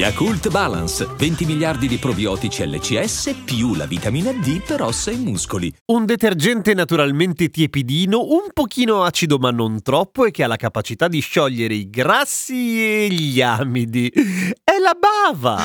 Yakult Balance, 20 miliardi di probiotici LCS più la vitamina D per ossa e muscoli. Un detergente naturalmente tiepidino, un pochino acido ma non troppo e che ha la capacità di sciogliere i grassi e gli amidi. È la bava!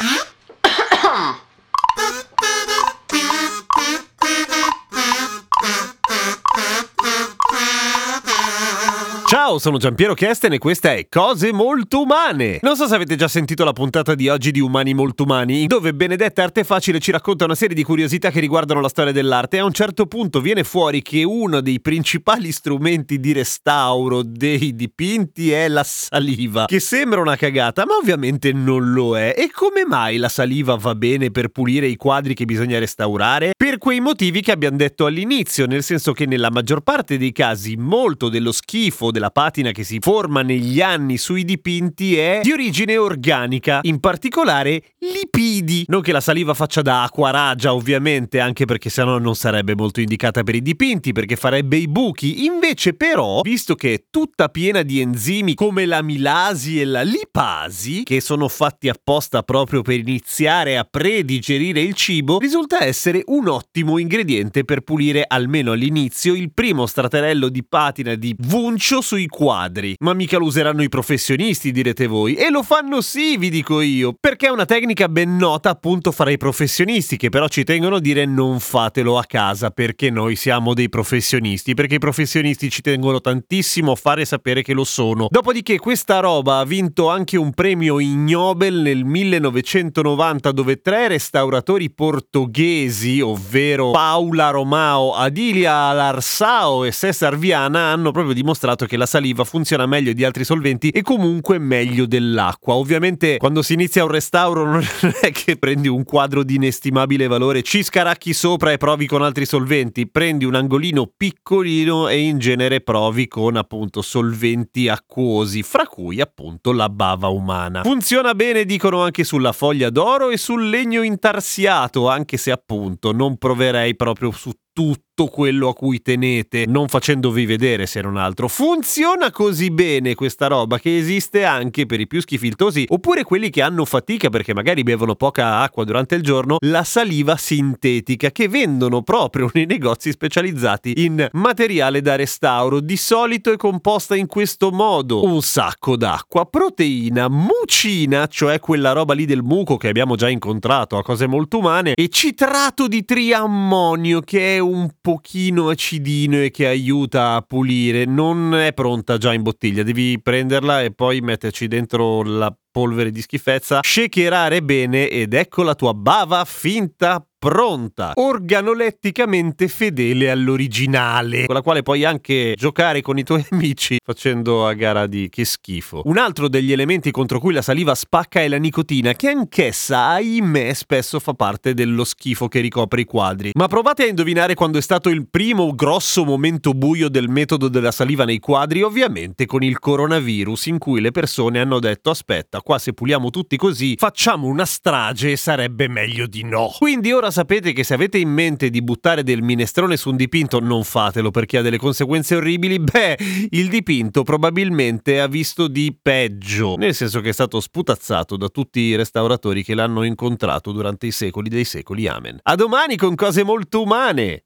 Ciao, sono Giampiero Kesten e questa è Cose Molto Umane. Non so se avete già sentito la puntata di oggi di Umani Molto Umani, dove Benedetta Artefacile ci racconta una serie di curiosità che riguardano la storia dell'arte e a un certo punto viene fuori che uno dei principali strumenti di restauro dei dipinti è la saliva, che sembra una cagata, ma ovviamente non lo è. E come mai la saliva va bene per pulire i quadri che bisogna restaurare? Per quei motivi che abbiamo detto all'inizio, nel senso che nella maggior parte dei casi molto dello schifo della patina che si forma negli anni sui dipinti è di origine organica, in particolare lipidi. Non che la saliva faccia da acquaragia, ovviamente, anche perché sennò non sarebbe molto indicata per i dipinti, perché farebbe i buchi. Invece, però, visto che è tutta piena di enzimi come l'amilasi e la lipasi, che sono fatti apposta proprio per iniziare a predigerire il cibo, risulta essere un ottimo ingrediente per pulire almeno all'inizio il primo straterello di patina di vuncio sui quadri. Ma mica lo useranno i professionisti, direte voi. E lo fanno sì, vi dico io, perché è una tecnica ben nota appunto fra i professionisti, che però ci tengono a dire non fatelo a casa, perché noi siamo dei professionisti, perché i professionisti ci tengono tantissimo a fare sapere che lo sono. Dopodiché questa roba ha vinto anche un premio Ignobel nel 1990 dove tre restauratori portoghesi, ovvero Paula Romao, Adilia Larsao e Cesar Viana, hanno proprio dimostrato che la saliva funziona meglio di altri solventi e comunque meglio dell'acqua. Ovviamente quando si inizia un restauro non è che prendi un quadro di inestimabile valore, ci scaracchi sopra e provi con altri solventi, prendi un angolino piccolino e in genere provi con appunto solventi acquosi, fra cui appunto la bava umana. Funziona bene dicono anche sulla foglia d'oro e sul legno intarsiato, anche se appunto non proverei proprio su tutto quello a cui tenete, non facendovi vedere se non altro. Funziona così bene questa roba che esiste anche per i più schifiltosi oppure quelli che hanno fatica perché magari bevono poca acqua durante il giorno, la saliva sintetica che vendono proprio nei negozi specializzati in materiale da restauro. Di solito è composta in questo modo: un sacco d'acqua, proteina, mucina, cioè quella roba lì del muco che abbiamo già incontrato a cose molto umane, e citrato di triammonio che è un pochino acidino e che aiuta a pulire. Non è pronta già in bottiglia, devi prenderla e poi metterci dentro la polvere di schifezza, shakerare bene ed ecco la tua bava finta pronta, organoletticamente fedele all'originale, con la quale puoi anche giocare con i tuoi amici facendo a gara di che schifo. Un altro degli elementi contro cui la saliva spacca è la nicotina, che anch'essa, ahimè, spesso fa parte dello schifo che ricopre i quadri. Ma provate a indovinare quando è stato il primo grosso momento buio del metodo della saliva nei quadri, ovviamente con il coronavirus, in cui le persone hanno detto aspetta, qua se puliamo tutti così, facciamo una strage e sarebbe meglio di no. Quindi ora sapete che se avete in mente di buttare del minestrone su un dipinto, non fatelo perché ha delle conseguenze orribili. Beh, il dipinto probabilmente ha visto di peggio, nel senso che è stato sputazzato da tutti i restauratori che l'hanno incontrato durante i secoli dei secoli. Amen. A domani con cose molto umane!